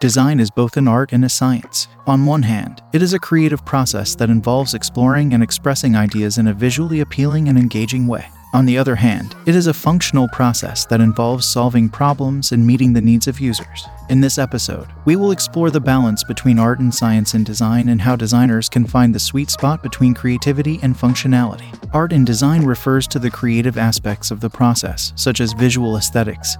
Design is both an art and a science. On one hand, it is a creative process that involves exploring and expressing ideas in a visually appealing and engaging way. On the other hand, it is a functional process that involves solving problems and meeting the needs of users. In this episode, we will explore the balance between art and science in design and how designers can find the sweet spot between creativity and functionality. Art in design refers to the creative aspects of the process, such as visual aesthetics,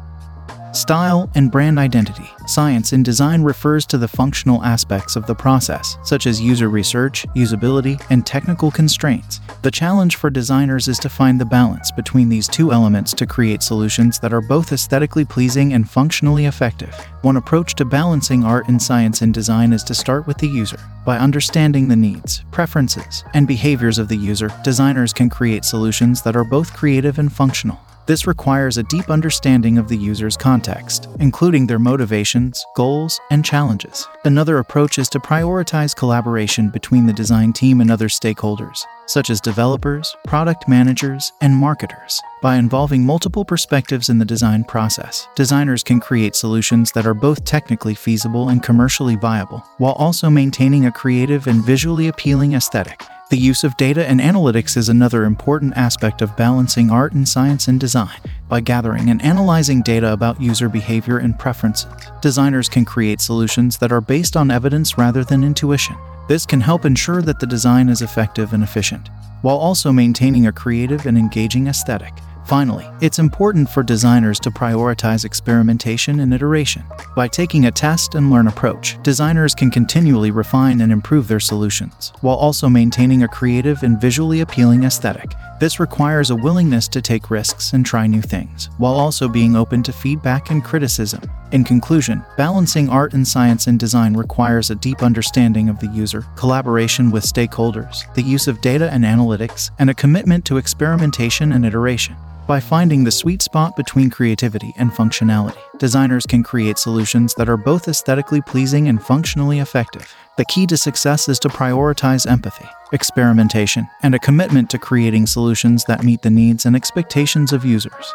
Style and brand identity. Science in design refers to the functional aspects of the process, such as user research, usability, and technical constraints. The challenge for designers is to find the balance between these two elements to create solutions that are both aesthetically pleasing and functionally effective. One approach to balancing art and science in design is to start with the user. By understanding the needs, preferences, and behaviors of the user, designers can create solutions that are both creative and functional. This requires a deep understanding of the user's context, including their motivations, goals, and challenges. Another approach is to prioritize collaboration between the design team and other stakeholders, such as developers, product managers, and marketers. By involving multiple perspectives in the design process, designers can create solutions that are both technically feasible and commercially viable, while also maintaining a creative and visually appealing aesthetic. The use of data and analytics is another important aspect of balancing art and science in design. By gathering and analyzing data about user behavior and preferences, designers can create solutions that are based on evidence rather than intuition. This can help ensure that the design is effective and efficient, while also maintaining a creative and engaging aesthetic. Finally, it's important for designers to prioritize experimentation and iteration. By taking a test and learn approach, designers can continually refine and improve their solutions, while also maintaining a creative and visually appealing aesthetic. This requires a willingness to take risks and try new things, while also being open to feedback and criticism. In conclusion, balancing art and science in design requires a deep understanding of the user, collaboration with stakeholders, the use of data and analytics, and a commitment to experimentation and iteration. By finding the sweet spot between creativity and functionality, designers can create solutions that are both aesthetically pleasing and functionally effective. The key to success is to prioritize empathy, experimentation, and a commitment to creating solutions that meet the needs and expectations of users.